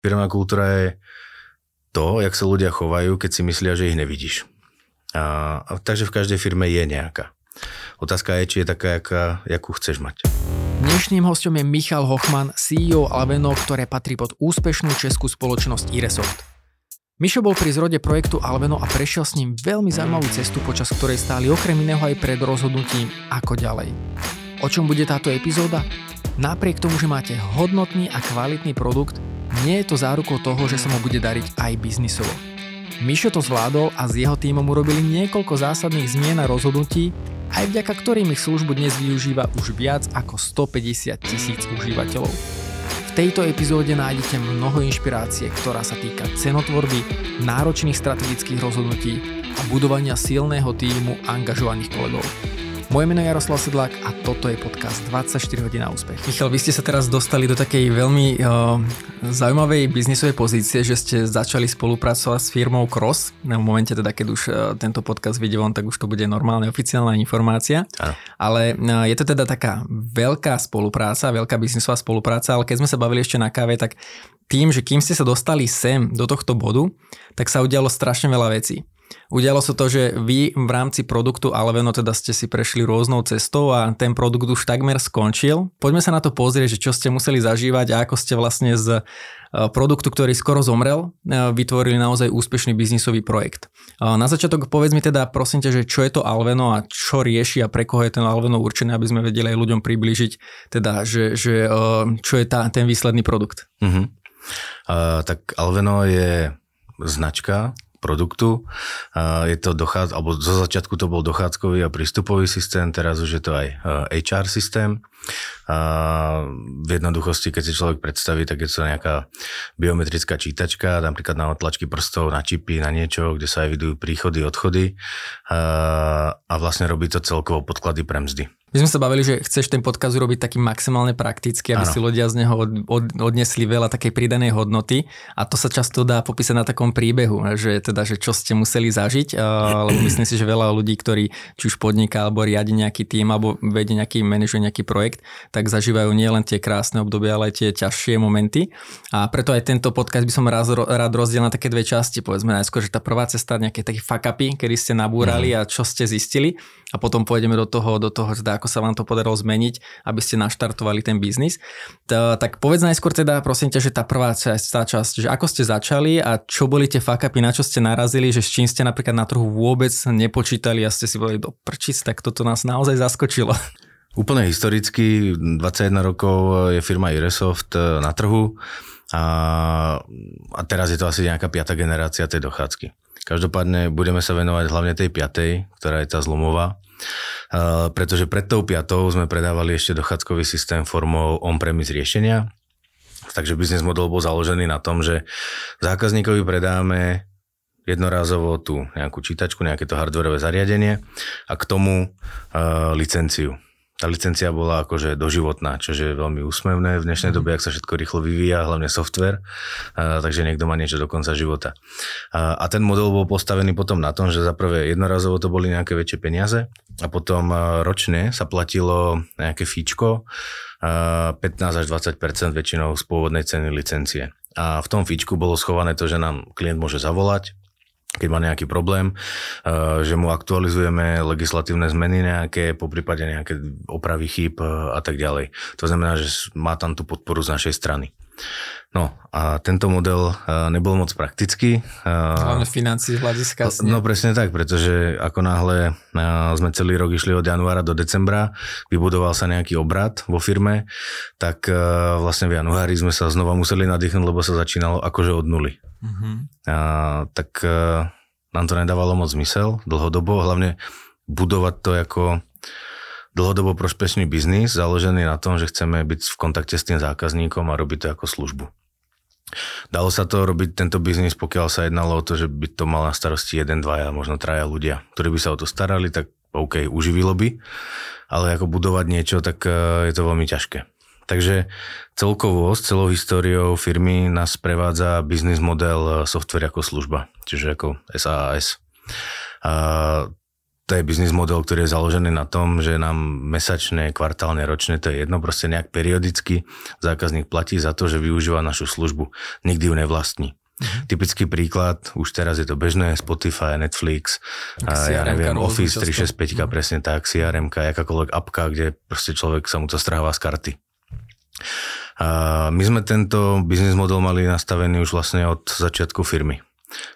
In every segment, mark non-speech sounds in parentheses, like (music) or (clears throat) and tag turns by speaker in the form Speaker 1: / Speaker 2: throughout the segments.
Speaker 1: Firmná kultúra je to, jak sa ľudia chovajú, keď si myslia, že ich nevidíš. A, a, takže v každej firme je nejaká. Otázka je, či je taká, jaká, jakú chceš mať.
Speaker 2: Dnešným hostom je Michal Hochman, CEO Alveno, ktoré patrí pod úspešnú českú spoločnosť Iresoft. Mišo bol pri zrode projektu Alveno a prešiel s ním veľmi zaujímavú cestu, počas ktorej stáli okrem iného aj pred rozhodnutím, ako ďalej. O čom bude táto epizóda? Napriek tomu, že máte hodnotný a kvalitný produkt, nie je to zárukou toho, že sa mu bude dariť aj biznisovo. Mišo to zvládol a s jeho týmom urobili niekoľko zásadných zmien a rozhodnutí, aj vďaka ktorým ich službu dnes využíva už viac ako 150 tisíc užívateľov. V tejto epizóde nájdete mnoho inšpirácie, ktorá sa týka cenotvorby, náročných strategických rozhodnutí a budovania silného týmu angažovaných kolegov. Moje meno je Jaroslav Sedlák a toto je podcast 24 hodín na úspech. Michal, vy ste sa teraz dostali do takej veľmi uh, zaujímavej biznisovej pozície, že ste začali spolupracovať s firmou Cross. V momente teda, keď už uh, tento podcast vyjde von, tak už to bude normálne oficiálna informácia. Ano. Ale uh, je to teda taká veľká spolupráca, veľká biznisová spolupráca, ale keď sme sa bavili ešte na káve, tak tým, že kým ste sa dostali sem do tohto bodu, tak sa udialo strašne veľa vecí. Udialo sa to, že vy v rámci produktu Alveno teda ste si prešli rôznou cestou a ten produkt už takmer skončil. Poďme sa na to pozrieť, že čo ste museli zažívať a ako ste vlastne z e, produktu, ktorý skoro zomrel, e, vytvorili naozaj úspešný biznisový projekt. E, na začiatok povedz mi teda prosím ťa, že čo je to Alveno a čo rieši a pre koho je ten Alveno určený, aby sme vedeli aj ľuďom priblížiť, teda, že, že čo je tá, ten výsledný produkt. Uh-huh.
Speaker 1: Uh, tak Alveno je značka, produktu. Je to dochád, alebo zo začiatku to bol dochádzkový a prístupový systém, teraz už je to aj HR systém. V jednoduchosti, keď si človek predstaví, tak je to nejaká biometrická čítačka, napríklad na otlačky prstov, na čipy, na niečo, kde sa evidujú príchody, odchody a vlastne robí to celkovo podklady pre mzdy.
Speaker 2: My sme sa bavili, že chceš ten podkaz urobiť taký maximálne praktický, aby ano. si ľudia z neho od, od, odnesli veľa takej pridanej hodnoty a to sa často dá popísať na takom príbehu, že teda, že čo ste museli zažiť, lebo (clears throat) myslím si, že veľa ľudí, ktorí či už podniká alebo riadi nejaký tým alebo vedie nejaký manažuje nejaký projekt, tak zažívajú nielen tie krásne obdobia, ale aj tie ťažšie momenty. A preto aj tento podcast by som rád, rád rozdiel na také dve časti. Povedzme najskôr, že tá prvá cesta, nejaké také fakapy, kedy ste nabúrali mm. a čo ste zistili a potom pôjdeme do toho, do toho, teda ako sa vám to podarilo zmeniť, aby ste naštartovali ten biznis. Tak povedz najskôr teda, prosím ťa, že tá prvá časť, tá časť, že ako ste začali a čo boli tie fakapy, na čo ste narazili, že s čím ste napríklad na trhu vôbec nepočítali a ste si povedali, do prčic, tak toto nás naozaj zaskočilo.
Speaker 1: Úplne historicky, 21 rokov je firma Iresoft eh, na trhu a, a teraz je to asi nejaká piata generácia tej dochádzky. Každopádne budeme sa venovať hlavne tej piatej, ktorá je tá zlomová, pretože pred tou piatou sme predávali ešte dochádzkový systém formou on-premise riešenia, takže biznis model bol založený na tom, že zákazníkovi predáme jednorázovo tú nejakú čítačku, nejaké to hardwareové zariadenie a k tomu uh, licenciu tá licencia bola akože doživotná, čo je veľmi úsmevné v dnešnej dobe, ak sa všetko rýchlo vyvíja, hlavne software, a, takže niekto má niečo do konca života. A, a ten model bol postavený potom na tom, že za prvé jednorazovo to boli nejaké väčšie peniaze a potom ročne sa platilo nejaké fíčko, 15 až 20 väčšinou z pôvodnej ceny licencie. A v tom fíčku bolo schované to, že nám klient môže zavolať, keď má nejaký problém, eh, že mu aktualizujeme legislatívne zmeny nejaké, po prípade nejaké opravy chýb eh, a tak ďalej. To znamená, že má tam tú podporu z našej strany. No a tento model uh, nebol moc praktický.
Speaker 2: Hlavne financí z hľadiska.
Speaker 1: No, no presne tak, pretože ako náhle sme celý rok išli od januára do decembra, vybudoval sa nejaký obrad vo firme, tak vlastne v januári sme sa znova museli nadýchnuť, lebo sa začínalo akože od nuly. Uh-huh. Tak nám to nedávalo moc zmysel dlhodobo, hlavne budovať to ako dlhodobo prospešný biznis, založený na tom, že chceme byť v kontakte s tým zákazníkom a robiť to ako službu. Dalo sa to robiť tento biznis, pokiaľ sa jednalo o to, že by to mal na starosti jeden, dvaja, možno traja ľudia, ktorí by sa o to starali, tak OK, uživilo by, ale ako budovať niečo, tak e, je to veľmi ťažké. Takže celkovo s celou históriou firmy nás prevádza biznis model e, software ako služba, čiže ako SaaS. A to je biznis model, ktorý je založený na tom, že nám mesačne, kvartálne, ročne, to je jedno, proste nejak periodicky zákazník platí za to, že využíva našu službu. Nikdy ju nevlastní. Mm-hmm. Typický príklad, už teraz je to bežné, Spotify, Netflix, a ja neviem, Office 365, mm-hmm. presne tak, CRM, jakákoľvek apka, kde proste človek sa mu to stráva z karty. A my sme tento biznis model mali nastavený už vlastne od začiatku firmy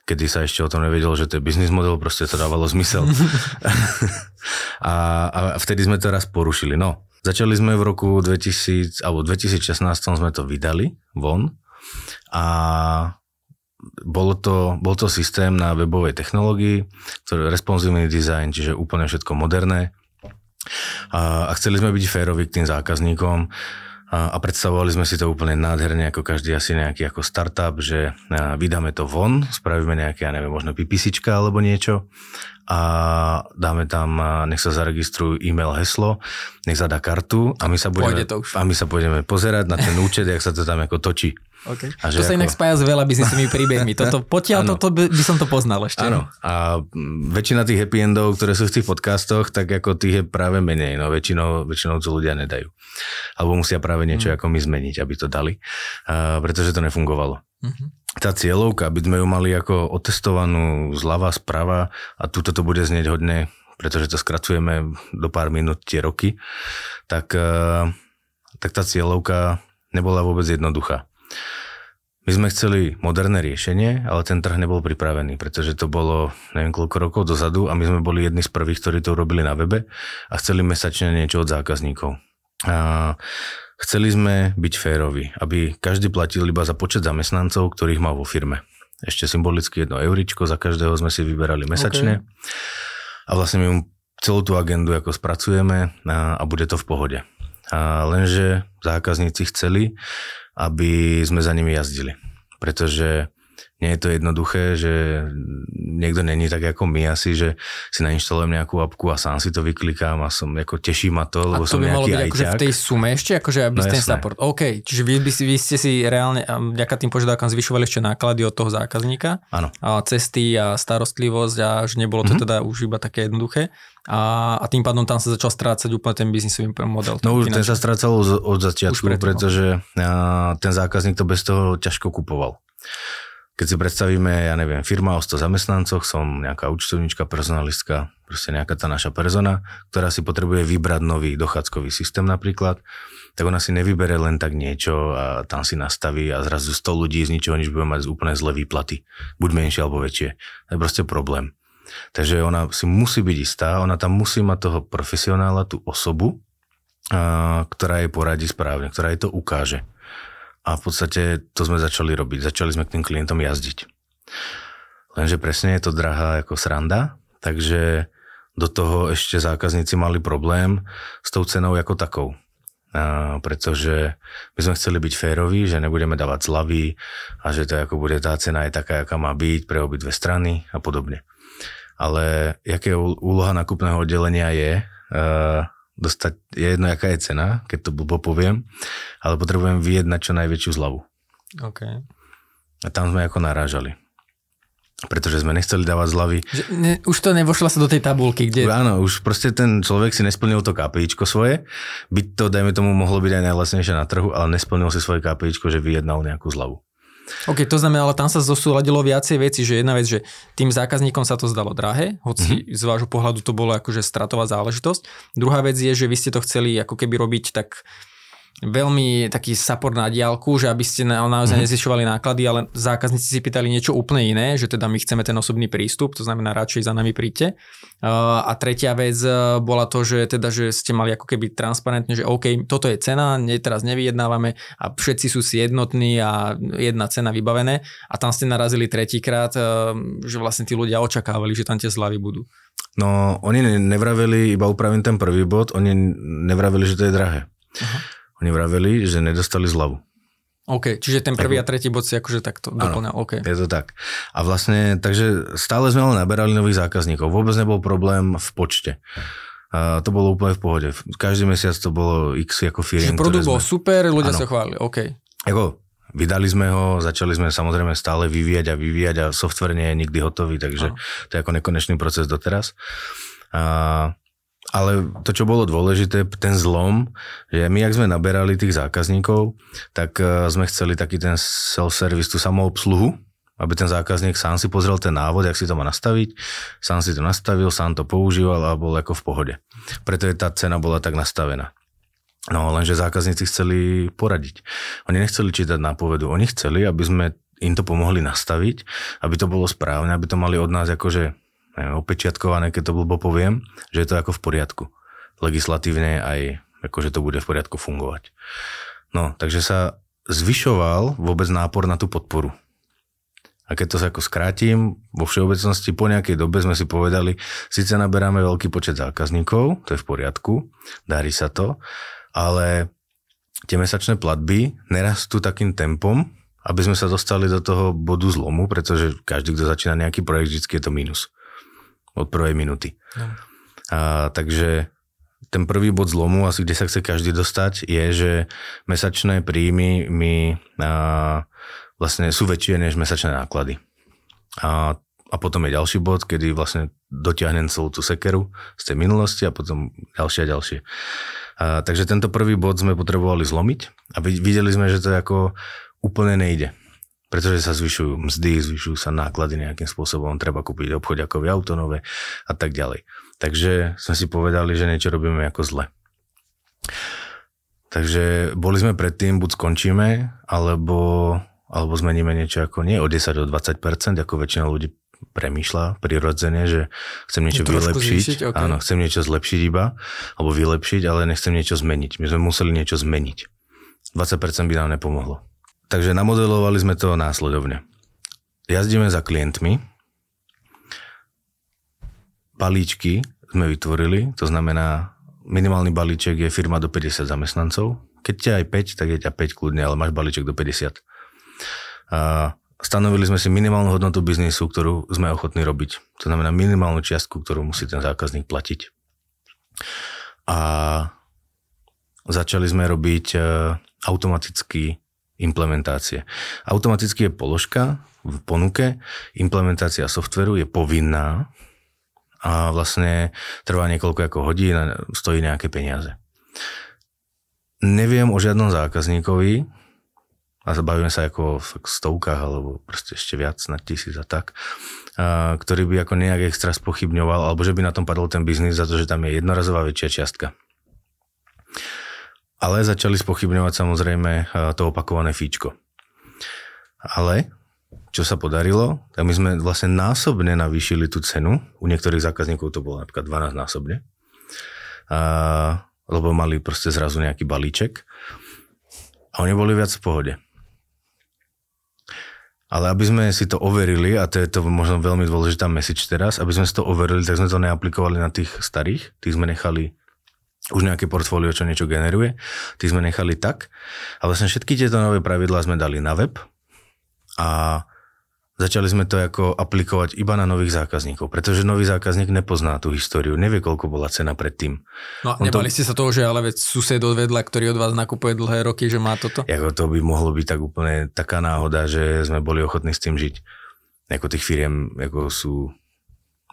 Speaker 1: kedy sa ešte o tom nevedelo, že to je biznis model, proste to dávalo zmysel. (laughs) a, a vtedy sme to raz porušili. No, začali sme v roku 2000, alebo 2016 sme to vydali von a bol to, bol to systém na webovej technológii, ktorý responsívny design, čiže úplne všetko moderné. A, a chceli sme byť férovi k tým zákazníkom a, predstavovali sme si to úplne nádherne, ako každý asi nejaký ako startup, že vydáme to von, spravíme nejaké, ja neviem, možno pipisička alebo niečo a dáme tam, nech sa zaregistrujú e-mail, heslo, nech zadá kartu a my sa budeme, a my sa budeme pozerať na ten účet, jak sa to tam ako točí.
Speaker 2: Okay. A to sa ako... inak spája s veľa biznisovými príbehmi. (laughs) Toto, potiaľ toto by, by som to poznal ešte.
Speaker 1: Áno. A väčšina tých happy endov, ktoré sú v tých podcastoch, tak ako tých je práve menej. No väčšinou, väčšinou to ľudia nedajú. Alebo musia práve niečo mm. ako my zmeniť, aby to dali. A, pretože to nefungovalo. Mm-hmm. Tá cieľovka, aby sme ju mali ako otestovanú zľava, sprava a tuto to bude znieť hodne, pretože to skracujeme do pár minút tie roky, tak, tak tá cieľovka nebola vôbec jednoduchá. My sme chceli moderné riešenie, ale ten trh nebol pripravený, pretože to bolo neviem koľko rokov dozadu a my sme boli jedni z prvých, ktorí to robili na webe a chceli mesačne niečo od zákazníkov. A chceli sme byť férovi, aby každý platil iba za počet zamestnancov, ktorých má vo firme. Ešte symbolicky jedno euričko, za každého sme si vyberali mesačne. Okay. A vlastne my celú tú agendu ako spracujeme a, a bude to v pohode. A lenže zákazníci chceli, aby sme za nimi jazdili. Pretože nie je to jednoduché, že niekto není tak ako my asi, že si nainštalujem nejakú apku a sám si to vyklikám a som, ako teší ma to, lebo a to
Speaker 2: som
Speaker 1: by malo byť
Speaker 2: akože v tej sume ešte, akože aby no, ten support. OK, čiže vy, by si, vy ste si reálne, vďaka tým požiadavkám zvyšovali ešte náklady od toho zákazníka.
Speaker 1: Áno.
Speaker 2: A cesty a starostlivosť a že nebolo to mm-hmm. teda už iba také jednoduché. A, a tým pádom tam sa začal strácať úplne ten biznisový model.
Speaker 1: No už ten sa strácal od, od začiatku, pretože a, ten zákazník to bez toho ťažko kupoval. Keď si predstavíme, ja neviem, firma o 100 zamestnancoch, som nejaká účtovníčka, personalistka, proste nejaká tá naša persona, ktorá si potrebuje vybrať nový dochádzkový systém napríklad, tak ona si nevybere len tak niečo a tam si nastaví a zrazu 100 ľudí z ničoho nič bude mať úplne zlé výplaty. Buď menšie alebo väčšie. To je proste problém. Takže ona si musí byť istá, ona tam musí mať toho profesionála, tú osobu, ktorá jej poradí správne, ktorá jej to ukáže. A v podstate to sme začali robiť. Začali sme k tým klientom jazdiť. Lenže presne je to drahá ako sranda, takže do toho ešte zákazníci mali problém s tou cenou ako takou. A pretože my sme chceli byť féroví, že nebudeme dávať zľavy a že to ako bude tá cena je taká, aká má byť pre obidve strany a podobne. Ale jaké úloha nakupného oddelenia je, dostať, je jedno, aká je cena, keď to blbo poviem, ale potrebujem vyjednať čo najväčšiu zľavu.
Speaker 2: Okay.
Speaker 1: A tam sme ako narážali. Pretože sme nechceli dávať zľavy.
Speaker 2: ne, už to nevošlo sa do tej tabulky, kde...
Speaker 1: Áno, už proste ten človek si nesplnil to KPIčko svoje. Byť to, dajme tomu, mohlo byť aj najlesnejšie na trhu, ale nesplnil si svoje KPIčko, že vyjednal nejakú zľavu.
Speaker 2: OK, to znamená, ale tam sa zosúladilo viacej veci, že jedna vec, že tým zákazníkom sa to zdalo drahé, hoci mm-hmm. z vášho pohľadu to bolo akože stratová záležitosť. Druhá vec je, že vy ste to chceli ako keby robiť tak veľmi taký support na diálku, že aby ste na, naozaj mm-hmm. nezvyšovali náklady, ale zákazníci si pýtali niečo úplne iné, že teda my chceme ten osobný prístup, to znamená radšej za nami príďte. Uh, a tretia vec uh, bola to, že teda, že ste mali ako keby transparentne, že OK, toto je cena, ne, teraz nevyjednávame a všetci sú si jednotní a jedna cena vybavené a tam ste narazili tretíkrát, uh, že vlastne tí ľudia očakávali, že tam tie zľavy budú.
Speaker 1: No, oni nevraveli, iba upravím ten prvý bod, oni nevraveli, že to je drahé. Uh-huh. Oni vraveli, že nedostali zľavu.
Speaker 2: OK, čiže ten prvý a tretí bod si akože takto doplňal. OK.
Speaker 1: Je to tak. A vlastne, takže stále sme ale naberali nových zákazníkov. Vôbec nebol problém v počte. A to bolo úplne v pohode. Každý mesiac to bolo x ako firiem.
Speaker 2: Čiže produkt bol sme... super, ľudia ano. sa chválili. OK.
Speaker 1: Ako, vydali sme ho, začali sme samozrejme stále vyvíjať a vyvíjať a software nie je nikdy hotový, takže ano. to je ako nekonečný proces doteraz. A, ale to, čo bolo dôležité, ten zlom, že my, ak sme naberali tých zákazníkov, tak uh, sme chceli taký ten self-service, tú samoobsluhu, aby ten zákazník sám si pozrel ten návod, jak si to má nastaviť, sám si to nastavil, sám to používal a bol ako v pohode. Preto je tá cena bola tak nastavená. No lenže zákazníci chceli poradiť. Oni nechceli čítať nápovedu, oni chceli, aby sme im to pomohli nastaviť, aby to bolo správne, aby to mali od nás akože neviem, opečiatkované, keď to blbo poviem, že je to ako v poriadku. Legislatívne aj akože to bude v poriadku fungovať. No, takže sa zvyšoval vôbec nápor na tú podporu. A keď to sa ako skrátim, vo všeobecnosti po nejakej dobe sme si povedali, síce naberáme veľký počet zákazníkov, to je v poriadku, darí sa to, ale tie mesačné platby nerastú takým tempom, aby sme sa dostali do toho bodu zlomu, pretože každý, kto začína nejaký projekt, vždy je to minus. Od prvej minúty. No. A, takže ten prvý bod zlomu, asi kde sa chce každý dostať, je, že mesačné príjmy mi a, vlastne sú väčšie než mesačné náklady. A, a potom je ďalší bod, kedy vlastne dotiahnem celú tú sekeru z tej minulosti a potom ďalšie a ďalšie. A, takže tento prvý bod sme potrebovali zlomiť a videli sme, že to ako úplne nejde. Pretože sa zvyšujú mzdy, zvyšujú sa náklady nejakým spôsobom, treba kúpiť obchodiakovi autonové a tak ďalej. Takže sme si povedali, že niečo robíme ako zle. Takže boli sme predtým, buď skončíme, alebo, alebo zmeníme niečo ako nie o 10 do 20%, ako väčšina ľudí premýšľa prirodzene, že chcem niečo vylepšiť. Zvýšiť, okay. Áno, chcem niečo zlepšiť iba, alebo vylepšiť, ale nechcem niečo zmeniť. My sme museli niečo zmeniť. 20% by nám nepomohlo. Takže namodelovali sme to následovne. Jazdíme za klientmi, balíčky sme vytvorili, to znamená minimálny balíček je firma do 50 zamestnancov. Keď ťa aj 5, tak je ťa 5 kľudne, ale máš balíček do 50. A stanovili sme si minimálnu hodnotu biznisu, ktorú sme ochotní robiť. To znamená minimálnu čiastku, ktorú musí ten zákazník platiť. A začali sme robiť e, automaticky implementácie. Automaticky je položka v ponuke, implementácia softveru je povinná a vlastne trvá niekoľko ako hodín a stojí nejaké peniaze. Neviem o žiadnom zákazníkovi, a zabavíme sa ako v stovkách alebo proste ešte viac na tisíc a tak, a, ktorý by ako nejak extra spochybňoval alebo že by na tom padol ten biznis za to, že tam je jednorazová väčšia čiastka. Ale začali spochybňovať samozrejme to opakované fíčko. Ale čo sa podarilo, tak my sme vlastne násobne navýšili tú cenu. U niektorých zákazníkov to bolo napríklad 12 násobne. A, lebo mali proste zrazu nejaký balíček. A oni boli viac v pohode. Ale aby sme si to overili, a to je to možno veľmi dôležitá message teraz, aby sme si to overili, tak sme to neaplikovali na tých starých, tých sme nechali už nejaké portfólio, čo niečo generuje, tých sme nechali tak. A vlastne všetky tieto nové pravidlá sme dali na web a Začali sme to ako aplikovať iba na nových zákazníkov, pretože nový zákazník nepozná tú históriu, nevie, koľko bola cena predtým.
Speaker 2: No a nebali to... ste sa toho, že ale veď sused odvedla, ktorý od vás nakupuje dlhé roky, že má toto?
Speaker 1: Jako to by mohlo byť tak úplne taká náhoda, že sme boli ochotní s tým žiť. Ako tých firiem, ako sú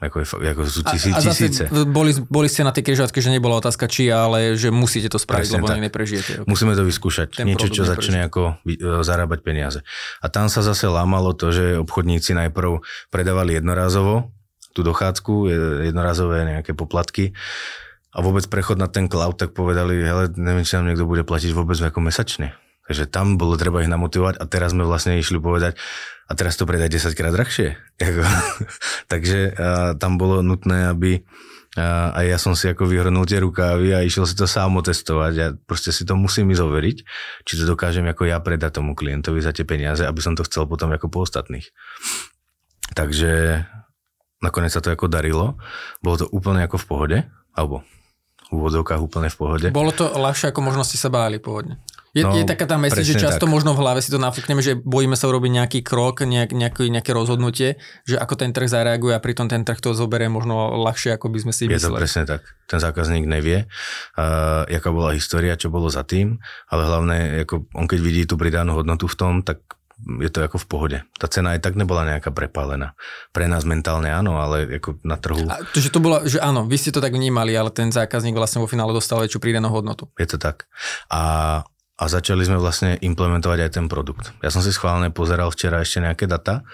Speaker 1: ako, je, ako sú tisíc, a, a tisíce.
Speaker 2: Boli, boli ste na tej križovatke, že nebola otázka či, ale že musíte to spraviť, Presne lebo tak. neprežijete.
Speaker 1: Okay. Musíme to vyskúšať. Ten Niečo, čo začne ako e, zarábať peniaze. A tam sa zase lámalo to, že obchodníci najprv predávali jednorazovo tú dochádzku, jednorazové nejaké poplatky a vôbec prechod na ten cloud, tak povedali, hele, neviem, či nám niekto bude platiť vôbec ako mesačne. Takže tam bolo treba ich namotivovať a teraz sme vlastne išli povedať, a teraz to predaj 10 krát drahšie. (laughs) Takže a, tam bolo nutné, aby a, aj ja som si ako vyhrnul tie rukávy a išiel si to sám otestovať a proste si to musím ísť overiť, či to dokážem ako ja predať tomu klientovi za tie peniaze, aby som to chcel potom ako po ostatných. Takže nakoniec sa to ako darilo. Bolo to úplne ako v pohode, alebo v úvodzovkách úplne v pohode.
Speaker 2: Bolo to ľahšie, ako možno ste sa báli pôvodne? Je, no, je taká tá mesi, že často tak. možno v hlave si to nafúkneme, že bojíme sa urobiť nejaký krok, nejak, nejaký, nejaké rozhodnutie, že ako ten trh zareaguje a pritom ten trh to zoberie možno ľahšie, ako by sme si
Speaker 1: mysleli. Je to presne tak. Ten zákazník nevie, uh, jaká bola história, čo bolo za tým, ale hlavne, ako on keď vidí tú pridanú hodnotu v tom, tak je to ako v pohode. Tá cena aj tak nebola nejaká prepálená. Pre nás mentálne áno, ale ako na trhu.
Speaker 2: A, to, že to bolo, že áno, vy ste to tak vnímali, ale ten zákazník vlastne vo finále dostal väčšiu prídenú hodnotu.
Speaker 1: Je to tak. A, a začali sme vlastne implementovať aj ten produkt. Ja som si schválne pozeral včera ešte nejaké data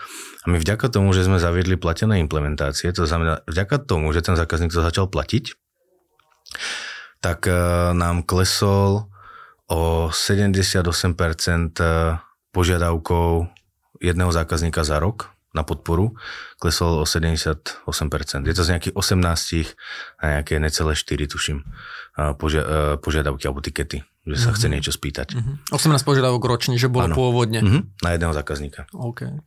Speaker 1: a my vďaka tomu, že sme zaviedli platené implementácie, to znamená vďaka tomu, že ten zákazník to začal platiť, tak uh, nám klesol o 78% požiadavkov jedného zákazníka za rok na podporu klesol o 78%. Je to z nejakých 18 a nejaké necelé 4, tuším, požia- požiadavky alebo tikety, že sa mm-hmm. chce mhm. niečo spýtať.
Speaker 2: Mm-hmm. 18 požiadavok ročne, že bolo ano. pôvodne.
Speaker 1: Mm-hmm. Na jedného zákazníka.
Speaker 2: Okay.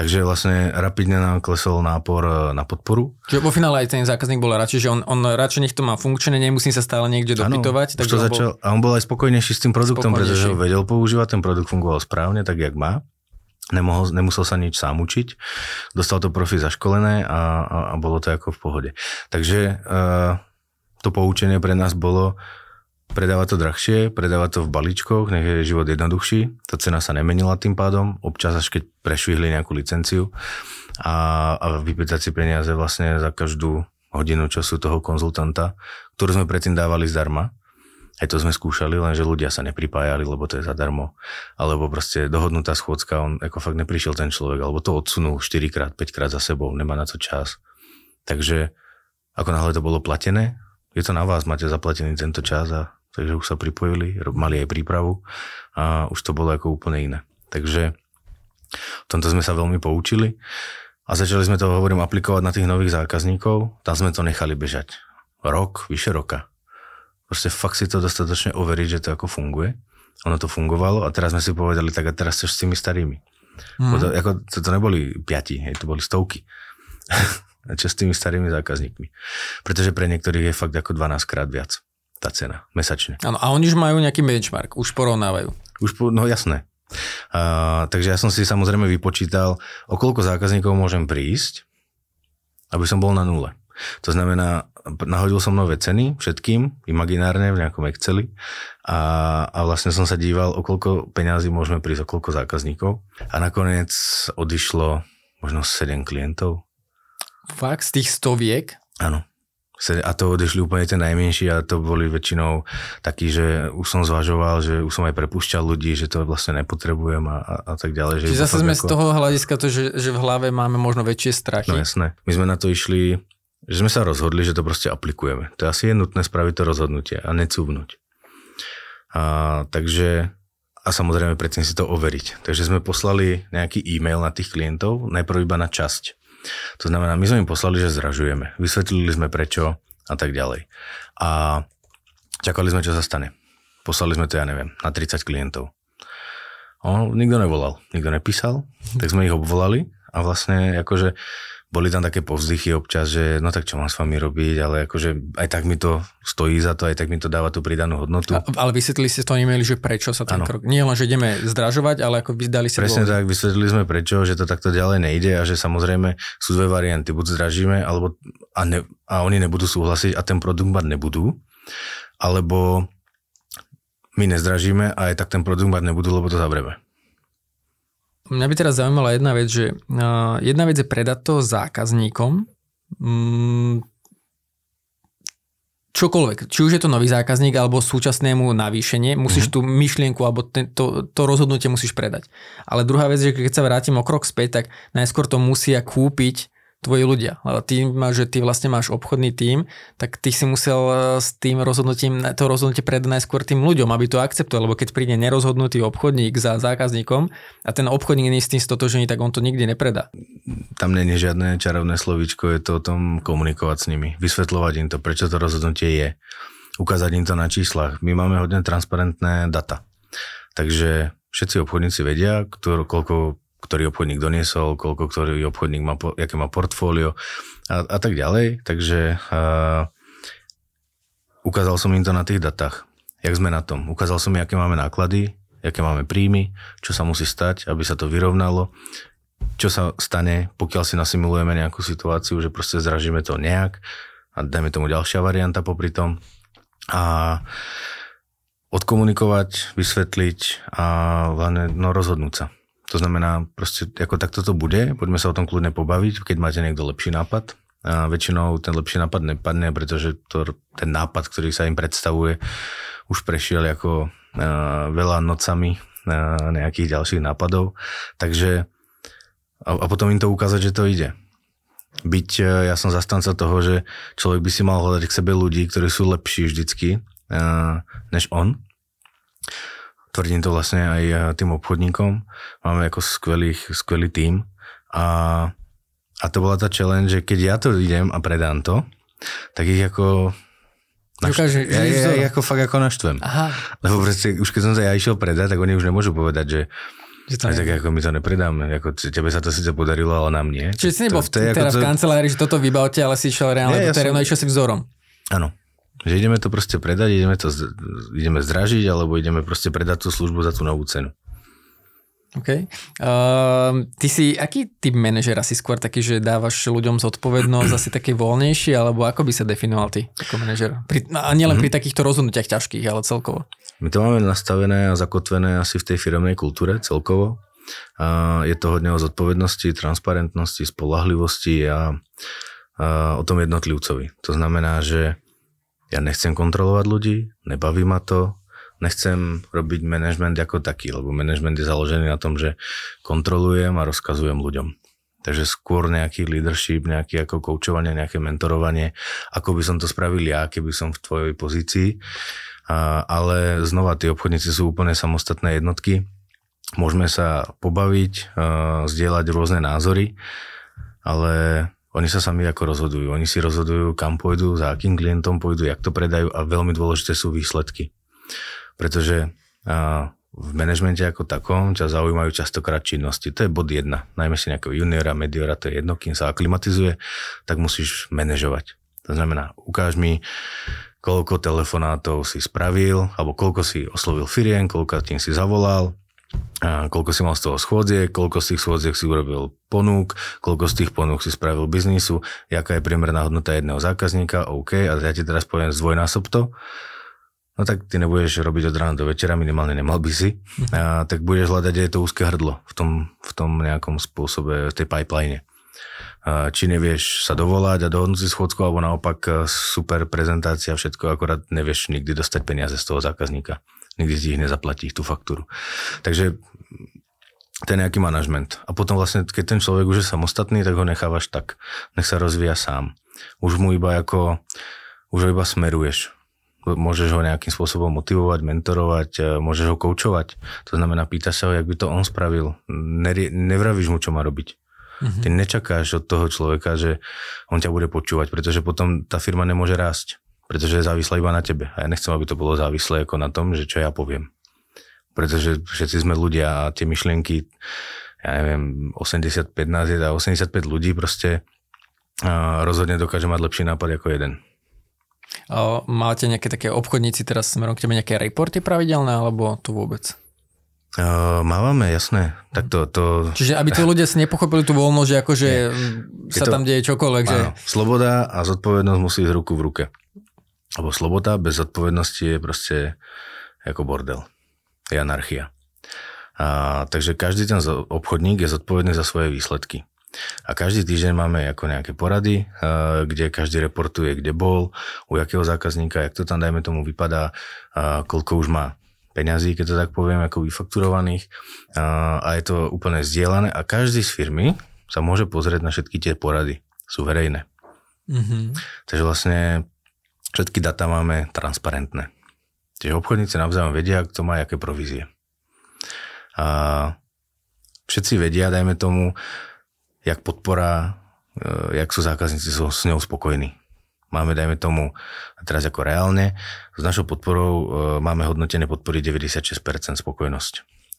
Speaker 1: Takže vlastne rapidne nám klesol nápor e, na podporu.
Speaker 2: Čiže vo finále aj ten zákazník bol radšej, že on, on radšej nech to má funkčné, nemusí sa stále niekde dopytovať.
Speaker 1: Ano, to začal, bol... A on bol aj spokojnejší s tým produktom, pretože ho vedel používať, ten produkt fungoval správne, tak jak má. Nemohol, nemusel sa nič sám učiť. Dostal to profi zaškolené a, a, a bolo to ako v pohode. Takže uh, to poučenie pre nás bolo, Predáva to drahšie, predáva to v balíčkoch, nech je život jednoduchší. Tá cena sa nemenila tým pádom, občas až keď prešvihli nejakú licenciu a, a vypýtať si peniaze vlastne za každú hodinu času toho konzultanta, ktorú sme predtým dávali zdarma. Aj to sme skúšali, lenže ľudia sa nepripájali, lebo to je zadarmo. Alebo proste dohodnutá schôdzka, on ako fakt neprišiel ten človek, alebo to odsunul 4 krát, 5 krát za sebou, nemá na to čas. Takže ako náhle to bolo platené, je to na vás, máte zaplatený tento čas a takže už sa pripojili, mali aj prípravu a už to bolo ako úplne iné. Takže v tomto sme sa veľmi poučili a začali sme to, hovorím, aplikovať na tých nových zákazníkov. Tam sme to nechali bežať. Rok, vyše roka. Proste fakt si to dostatočne overiť, že to ako funguje. Ono to fungovalo a teraz sme si povedali, tak a teraz chceš s tými starými. Mm. To, ako, to, to neboli piati, hej, to boli stovky. (laughs) čo s tými starými zákazníkmi. Pretože pre niektorých je fakt ako 12 krát viac tá cena mesačne.
Speaker 2: Áno, a oni už majú nejaký benchmark, už porovnávajú.
Speaker 1: Už, po, no jasné. Uh, takže ja som si samozrejme vypočítal, o koľko zákazníkov môžem prísť, aby som bol na nule. To znamená, nahodil som nové ceny všetkým, imaginárne v nejakom Exceli a, a vlastne som sa díval, o koľko peňazí môžeme prísť, o koľko zákazníkov. A nakoniec odišlo možno 7 klientov.
Speaker 2: Fakt? Z tých stoviek?
Speaker 1: Áno a to odešli úplne tie najmenší a to boli väčšinou takí, že už som zvažoval, že už som aj prepušťal ľudí, že to vlastne nepotrebujem a, a, a tak ďalej.
Speaker 2: Čiže zase sme ako... z toho hľadiska to, že, že v hlave máme možno väčšie strachy.
Speaker 1: No jasné. My sme na to išli, že sme sa rozhodli, že to proste aplikujeme. To asi je nutné spraviť to rozhodnutie a necúvnuť. A, takže a samozrejme predtým si to overiť. Takže sme poslali nejaký e-mail na tých klientov, najprv iba na časť to znamená, my sme im poslali, že zražujeme. Vysvetlili sme prečo a tak ďalej. A čakali sme, čo sa stane. Poslali sme to, ja neviem, na 30 klientov. O, nikto nevolal, nikto nepísal, tak sme ich obvolali a vlastne akože boli tam také povzdychy občas, že no tak čo mám s vami robiť, ale akože aj tak mi to stojí za to, aj tak mi to dáva tú pridanú hodnotu. A,
Speaker 2: ale vysvetlili ste to e že prečo sa ten ano. krok, nie len, že ideme zdražovať, ale ako vydali si
Speaker 1: Presne dôvod. tak, vysvetlili sme prečo, že to takto ďalej nejde a že samozrejme sú dve varianty, buď zdražíme, alebo a, ne, a oni nebudú súhlasiť a ten produkt mať nebudú, alebo my nezdražíme a aj tak ten produkt mať nebudú, lebo to zavreme.
Speaker 2: Mňa by teraz zaujímala jedna vec, že uh, jedna vec je predať to zákazníkom, mm, čokoľvek, či už je to nový zákazník alebo súčasnému navýšenie, musíš mm-hmm. tú myšlienku alebo ten, to, to rozhodnutie musíš predať. Ale druhá vec, že keď sa vrátim o krok späť, tak najskôr to musia kúpiť tvoji ľudia. Ty máš, že ty vlastne máš obchodný tím, tak ty si musel e, s tým rozhodnutím, to rozhodnutie predať najskôr tým ľuďom, aby to akceptovali, lebo keď príde nerozhodnutý obchodník za zákazníkom a ten obchodník nie je s tým stotožený, tak on to nikdy nepredá.
Speaker 1: Tam nie je žiadne čarovné slovíčko, je to o tom komunikovať s nimi, vysvetľovať im to, prečo to rozhodnutie je, ukázať im to na číslach. My máme hodne transparentné data. Takže všetci obchodníci vedia, ktor, koľko ktorý obchodník doniesol, koľko ktorý obchodník má, aké má portfólio a, a tak ďalej. Takže uh, ukázal som im to na tých datách, jak sme na tom. Ukázal som im, aké máme náklady, aké máme príjmy, čo sa musí stať, aby sa to vyrovnalo, čo sa stane, pokiaľ si nasimulujeme nejakú situáciu, že proste zražíme to nejak a dajme tomu ďalšia varianta popri tom. A odkomunikovať, vysvetliť a no, rozhodnúť sa. To znamená, proste ako takto to bude, poďme sa o tom kľudne pobaviť, keď máte niekto lepší nápad. A väčšinou ten lepší nápad nepadne, pretože to, ten nápad, ktorý sa im predstavuje, už prešiel ako uh, veľa nocami uh, nejakých ďalších nápadov. Takže a, a potom im to ukázať, že to ide. Byť, uh, ja som zastanca toho, že človek by si mal hľadať k sebe ľudí, ktorí sú lepší vždycky uh, než on Tvrdím to vlastne aj eh, tým obchodníkom. Máme ako skvelých, skvelý tím. A, a to bola tá challenge, že keď ja to idem a predám to, tak ich ako
Speaker 2: Dokáže,
Speaker 1: ja, ja, ja, ako fakt ako naštvem.
Speaker 2: Aha.
Speaker 1: Lebo proste, už keď som sa ja išiel predať, tak oni už nemôžu povedať, že že to tak ako my to nepredáme, ako tebe sa to síce podarilo, ale nám nie.
Speaker 2: Čiže si nebol to, to teraz to... v kancelárii, že toto vybavte, ale si išiel reálne nie, ja terénu, som... išiel si vzorom.
Speaker 1: Áno, že ideme to proste predať, ideme to ideme zdražiť, alebo ideme proste predať tú službu za tú novú cenu.
Speaker 2: OK. Uh, ty si, aký typ manažera si skôr taký, že dávaš ľuďom zodpovednosť, asi taký voľnejší, alebo ako by sa definoval ty ako manažer? Pri, no, a nielen mm-hmm. pri takýchto rozhodnutiach ťažkých, ale celkovo.
Speaker 1: My to máme nastavené a zakotvené asi v tej firmnej kultúre celkovo. Uh, je to hodne o zodpovednosti, transparentnosti, spolahlivosti a, uh, o tom jednotlivcovi. To znamená, že ja nechcem kontrolovať ľudí, nebaví ma to, nechcem robiť management ako taký, lebo management je založený na tom, že kontrolujem a rozkazujem ľuďom. Takže skôr nejaký leadership, nejaké ako koučovanie, nejaké mentorovanie, ako by som to spravil ja, keby som v tvojej pozícii. A, ale znova, tí obchodníci sú úplne samostatné jednotky. Môžeme sa pobaviť, uh, zdieľať rôzne názory, ale oni sa sami ako rozhodujú. Oni si rozhodujú, kam pôjdu, za akým klientom pôjdu, jak to predajú a veľmi dôležité sú výsledky. Pretože a, v manažmente ako takom ťa zaujímajú častokrát činnosti. To je bod jedna. Najmä si nejakého juniora, mediora, to je jedno, kým sa aklimatizuje, tak musíš manažovať. To znamená, ukáž mi, koľko telefonátov si spravil, alebo koľko si oslovil firien, koľko tým si zavolal, a koľko si mal z toho schôdzie, koľko z tých schôdziek si urobil ponúk, koľko z tých ponúk si spravil biznisu, jaká je priemerná hodnota jedného zákazníka, OK, a ja ti teraz poviem zdvojnásob to, no tak ty nebudeš robiť od rána do večera, minimálne nemal by si, a, tak budeš hľadať aj to úzke hrdlo v tom, v tom nejakom spôsobe, v tej pipeline. A, či nevieš sa dovolať a dohodnúť si schôdzku, alebo naopak super prezentácia, všetko, akorát nevieš nikdy dostať peniaze z toho zákazníka nikdy si ich nezaplatí, tú faktúru. Takže je nejaký manažment. A potom vlastne, keď ten človek už je samostatný, tak ho nechávaš tak. Nech sa rozvíja sám. Už mu iba ako, už ho iba smeruješ. Môžeš ho nejakým spôsobom motivovať, mentorovať, e, môžeš ho koučovať. To znamená, pýtaš sa ho, jak by to on spravil. Nerie, nevravíš mu, čo má robiť. Mm-hmm. Ty nečakáš od toho človeka, že on ťa bude počúvať, pretože potom tá firma nemôže rásť pretože je závislá iba na tebe. A ja nechcem, aby to bolo závislé ako na tom, že čo ja poviem. Pretože všetci sme ľudia a tie myšlienky, ja neviem, 85 nás je a 85 ľudí proste rozhodne dokáže mať lepší nápad ako jeden.
Speaker 2: A máte nejaké také obchodníci teraz smerom k tebe nejaké reporty pravidelné, alebo to vôbec?
Speaker 1: Uh, mávame, jasné. Tak to, to...
Speaker 2: Čiže aby tí ľudia si nepochopili tú voľnosť, že akože sa to... tam deje čokoľvek. Že...
Speaker 1: Sloboda a zodpovednosť musí ísť ruku v ruke. Lebo sloboda bez zodpovednosti je proste ako bordel. Je anarchia. A, takže každý ten obchodník je zodpovedný za svoje výsledky. A každý týždeň máme ako nejaké porady, kde každý reportuje, kde bol, u jakého zákazníka, jak to tam dajme tomu vypadá, koľko už má peňazí, keď to tak poviem, ako vyfakturovaných. A, a je to úplne zdieľané a každý z firmy sa môže pozrieť na všetky tie porady. Sú verejné. Mm-hmm. Takže vlastne Všetky data máme transparentné. Čiže obchodníci navzájom vedia, kto má aké provízie. A všetci vedia, dajme tomu, jak podpora, e, jak sú zákazníci sú s ňou spokojní. Máme, dajme tomu, teraz ako reálne, s našou podporou e, máme hodnotené podpory 96% spokojnosť.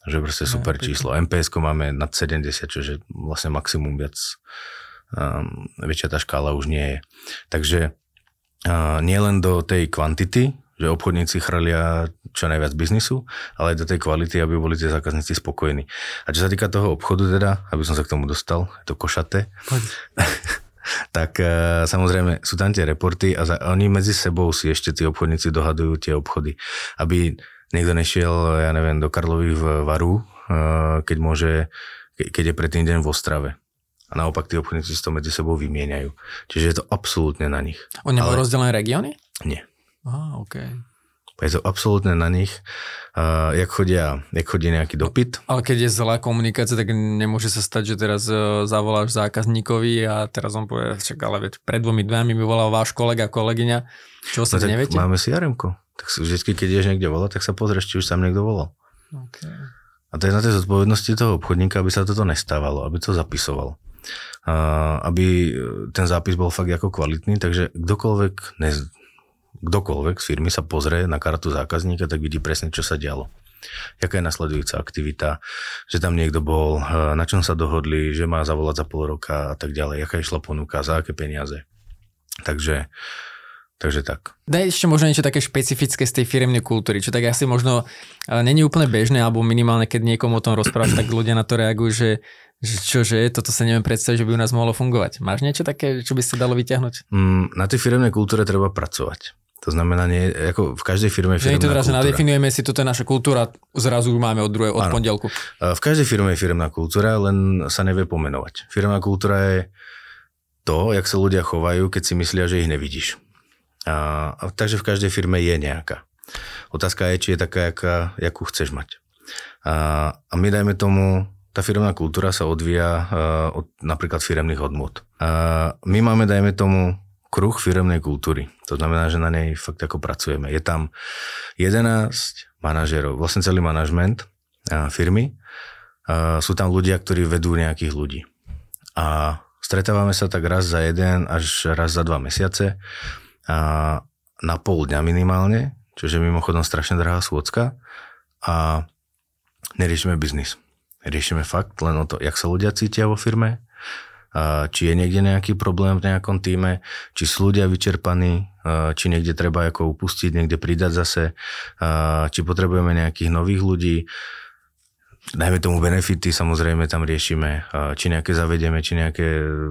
Speaker 1: Že proste super no, číslo. MPS máme nad 70, čo je vlastne maximum viac. Um, väčšia tá škála už nie je. Takže nie len do tej kvantity, že obchodníci chrlia čo najviac biznisu, ale aj do tej kvality, aby boli tie zákazníci spokojní. A čo sa týka toho obchodu teda, aby som sa k tomu dostal, je to košaté, (laughs) tak uh, samozrejme sú tam tie reporty a za, oni medzi sebou si ešte tí obchodníci dohadujú tie obchody, aby niekto nešiel, ja neviem, do Karlových varu keď môže, keď je predtým deň v Ostrave. A naopak tí obchodníci si to medzi sebou vymieňajú. Čiže je to absolútne na nich.
Speaker 2: Oni majú Ale... rozdelené regióny?
Speaker 1: Nie.
Speaker 2: Aha, OK.
Speaker 1: Je to absolútne na nich, uh, jak, chodia, jak chodí nejaký dopyt.
Speaker 2: Ale keď je zlá komunikácia, tak nemôže sa stať, že teraz uh, zavoláš zákazníkovi a teraz on povie, čak ale veď pred dvomi dvami mi volal váš kolega, kolegyňa, čo sa no, neviete?
Speaker 1: Máme si jaremko. Tak vždy, keď ideš niekde volať, tak sa pozrieš, či už tam niekto volal. Okay. A to je na tej zodpovednosti toho obchodníka, aby sa toto nestávalo, aby to zapisoval. Aby ten zápis bol fakt ako kvalitný, takže kdokoľvek, ne, kdokoľvek z firmy sa pozrie na kartu zákazníka, tak vidí presne, čo sa dialo. Jaká je nasledujúca aktivita, že tam niekto bol, eh, na čom sa dohodli, že má zavolať za pol roka a tak ďalej, jaká išla ponuka, za aké peniaze. Takže Takže tak.
Speaker 2: Daj ešte možno niečo také špecifické z tej firemnej kultúry, čo tak asi možno není úplne bežné, alebo minimálne keď niekomu o tom rozprávaš, tak ľudia na to reagujú, že, že čože, toto sa neviem predstaviť, že by u nás mohlo fungovať. Máš niečo také, čo by si dalo vyťahnuť?
Speaker 1: Mm, na tej firemnej kultúre treba pracovať. To znamená, nie, ako v každej firme je
Speaker 2: firmná to teda, kultúra. že nadefinujeme si, toto je naša kultúra, zrazu ju máme od druhej, od ano. pondelku.
Speaker 1: V každej firme je firmná kultúra, len sa nevie pomenovať. Firmná kultúra je to, jak sa ľudia chovajú, keď si myslia, že ich nevidíš. A, a, takže v každej firme je nejaká. Otázka je, či je taká, jaká, jakú chceš mať. A, a my dajme tomu, tá firmná kultúra sa odvíja uh, od napríklad firemných hodnot. My máme, dajme tomu, kruh firemnej kultúry. To znamená, že na nej fakt ako pracujeme. Je tam 11 manažerov, vlastne celý manažment firmy. Sú tam ľudia, ktorí vedú nejakých ľudí. A stretávame sa tak raz za jeden až raz za dva mesiace a na pol dňa minimálne, čo je mimochodom strašne drahá schôdzka a neriešime biznis. Riešime fakt len o to, jak sa ľudia cítia vo firme, či je niekde nejaký problém v nejakom týme, či sú ľudia vyčerpaní, či niekde treba ako upustiť, niekde pridať zase, či potrebujeme nejakých nových ľudí. Najmä tomu benefity samozrejme tam riešime, či nejaké zavedieme, či nejaké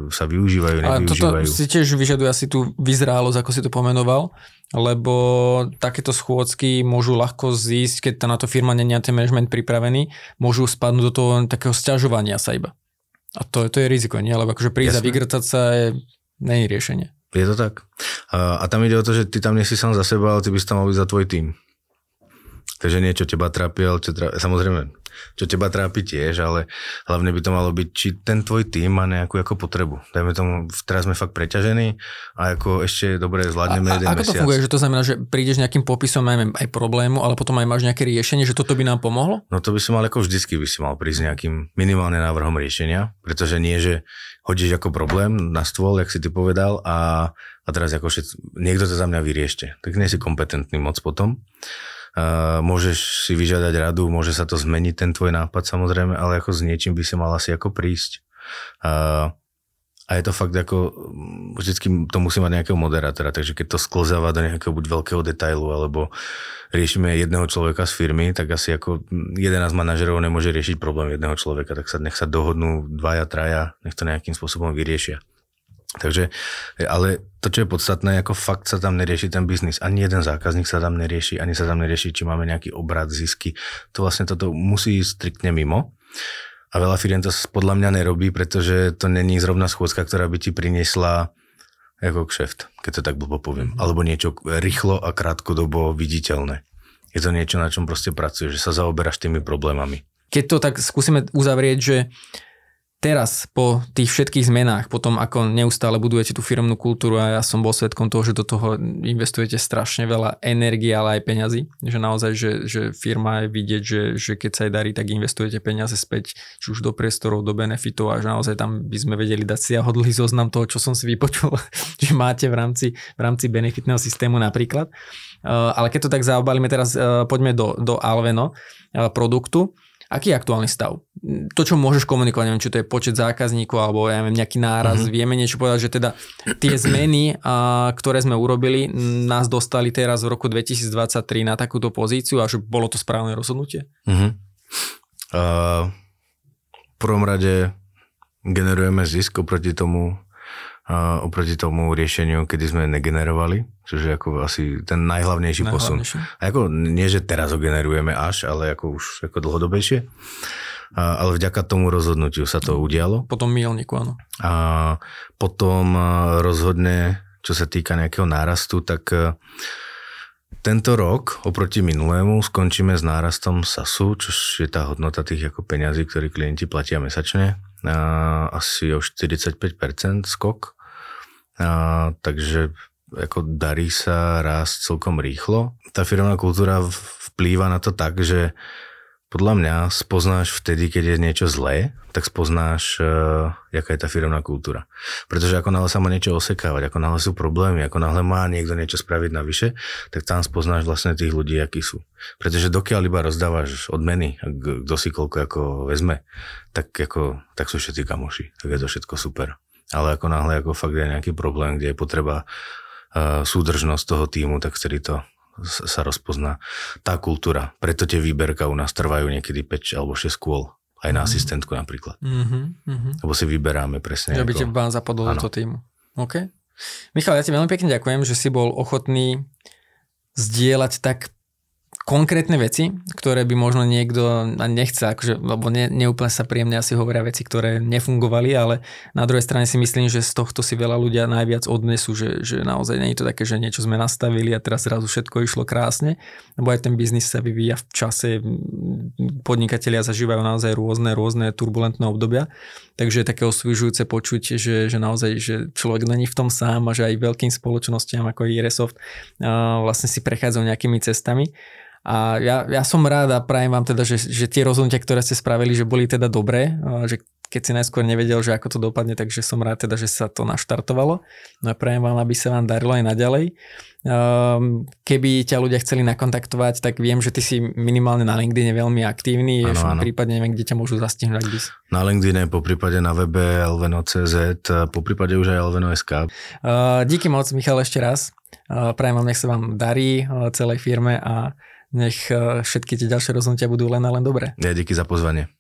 Speaker 1: sa využívajú, nevyužívajú. A toto
Speaker 2: si tiež vyžaduje asi tú vyzrálosť, ako si to pomenoval, lebo takéto schôdzky môžu ľahko zísť, keď na to firma není ten management pripravený, môžu spadnúť do toho takého sťažovania sa iba. A to, to je riziko, nie? Lebo akože prísť a vygrtať sa je, je riešenie.
Speaker 1: Je to tak. A, a tam ide o to, že ty tam nie si sám za seba, ale ty by si tam mal byť za tvoj tým. Takže niečo teba trápi, ale čo trápi, samozrejme čo teba trápi tiež, ale hlavne by to malo byť, či ten tvoj tým má nejakú ako potrebu. Dajme tomu, teraz sme fakt preťažení a ako ešte dobre zvládneme a, jeden
Speaker 2: a ako
Speaker 1: mesiac.
Speaker 2: to funguje, že to znamená, že prídeš nejakým popisom aj, aj problému, ale potom aj máš nejaké riešenie, že toto by nám pomohlo?
Speaker 1: No to by si mal ako vždycky by si mal prísť nejakým minimálne návrhom riešenia, pretože nie, že hodíš ako problém na stôl, jak si ty povedal a, a teraz ako všet, niekto to za mňa vyriešte. Tak nie si kompetentný moc potom môžeš si vyžiadať radu, môže sa to zmeniť, ten tvoj nápad samozrejme, ale ako s niečím by si mal asi ako prísť. A je to fakt ako, vždycky to musí mať nejakého moderátora, takže keď to sklzáva do nejakého buď veľkého detailu, alebo riešime jedného človeka z firmy, tak asi ako 11 manažerov nemôže riešiť problém jedného človeka, tak sa nech sa dohodnú dvaja, traja, nech to nejakým spôsobom vyriešia. Takže, ale to, čo je podstatné, ako fakt sa tam nerieši ten biznis. Ani jeden zákazník sa tam nerieši, ani sa tam nerieši, či máme nejaký obrad, zisky. To vlastne toto musí ísť striktne mimo. A veľa firiem to podľa mňa nerobí, pretože to není zrovna schôdzka, ktorá by ti priniesla ako kšeft, keď to tak blbo poviem. Mhm. Alebo niečo rýchlo a krátkodobo viditeľné. Je to niečo, na čom proste pracuješ, že sa zaoberáš tými problémami.
Speaker 2: Keď to tak skúsime uzavrieť, že teraz po tých všetkých zmenách, po tom, ako neustále budujete tú firmnú kultúru a ja som bol svetkom toho, že do toho investujete strašne veľa energie, ale aj peňazí, že naozaj, že, že firma je vidieť, že, že keď sa jej darí, tak investujete peniaze späť, či už do priestorov, do benefitov a že naozaj tam by sme vedeli dať si hodlý zoznam toho, čo som si vypočul, (laughs) že máte v rámci, v rámci benefitného systému napríklad. Uh, ale keď to tak zaobalíme teraz, uh, poďme do, do Alveno uh, produktu. Aký je aktuálny stav? To, čo môžeš komunikovať, neviem, či to je počet zákazníkov alebo ja neviem, nejaký náraz, uh-huh. vieme niečo povedať, že teda tie zmeny, a, ktoré sme urobili, nás dostali teraz v roku 2023 na takúto pozíciu a že bolo to správne rozhodnutie? Uh-huh.
Speaker 1: Uh, v prvom rade generujeme zisk oproti tomu, uh, oproti tomu riešeniu, kedy sme negenerovali, čo je ako asi ten najhlavnejší, posun. A ako, nie, že teraz ho generujeme až, ale ako už ako dlhodobejšie. A, ale vďaka tomu rozhodnutiu sa to udialo.
Speaker 2: Potom milníku, áno.
Speaker 1: A potom rozhodne, čo sa týka nejakého nárastu, tak tento rok oproti minulému skončíme s nárastom SASu, čo je tá hodnota tých ako peňazí, ktoré klienti platia mesačne. A asi o 45% skok. A, takže ako darí sa rásť celkom rýchlo. Tá firmná kultúra vplýva na to tak, že podľa mňa spoznáš vtedy, keď je niečo zlé, tak spoznáš, uh, jaká je tá firmná kultúra. Pretože ako náhle sa má niečo osekávať, ako náhle sú problémy, ako náhle má niekto niečo spraviť navyše, tak tam spoznáš vlastne tých ľudí, akí sú. Pretože dokiaľ iba rozdávaš odmeny, kto si koľko ako vezme, tak, ako, tak sú všetci kamoši. Tak je to všetko super. Ale ako náhle ako fakt je nejaký problém, kde je potreba uh, súdržnosť toho týmu, tak vtedy to sa rozpozná tá kultúra. Preto tie výberka u nás trvajú niekedy 5 alebo 6 kôl. Aj na mm. asistentku napríklad. Mm-hmm. Lebo si vyberáme presne.
Speaker 2: Že by ako... vám zapadlo do toho týmu. OK. Michal, ja ti veľmi pekne ďakujem, že si bol ochotný zdieľať tak konkrétne veci, ktoré by možno niekto nechce, akože, lebo ne, neúplne sa príjemne asi hovoria veci, ktoré nefungovali, ale na druhej strane si myslím, že z tohto si veľa ľudia najviac odnesú, že, že naozaj nie je to také, že niečo sme nastavili a teraz zrazu všetko išlo krásne, lebo aj ten biznis sa vyvíja v čase, podnikatelia zažívajú naozaj rôzne, rôzne turbulentné obdobia, takže je také osviežujúce počuť, že, že naozaj, že človek není v tom sám a že aj veľkým spoločnostiam ako Iresoft vlastne si prechádzajú nejakými cestami a ja, ja som rád a prajem vám teda, že, že tie rozhodnutia, ktoré ste spravili, že boli teda dobré, že keď si najskôr nevedel, že ako to dopadne, takže som rád teda, že sa to naštartovalo. No a prajem vám, aby sa vám darilo aj naďalej. Um, keby ťa ľudia chceli nakontaktovať, tak viem, že ty si minimálne na LinkedIn veľmi aktívny, ano, ano. prípadne neviem, kde ťa môžu zastihnúť. By
Speaker 1: Na LinkedIn, po prípade na webe lveno.cz, po prípade už aj lveno.sk.
Speaker 2: Uh, díky moc, Michal, ešte raz. Uh, prajem vám, nech sa vám darí uh, celej firme a nech eh, všetky tie ďalšie rozhodnutia budú len a len dobré.
Speaker 1: Ja díky za pozvanie.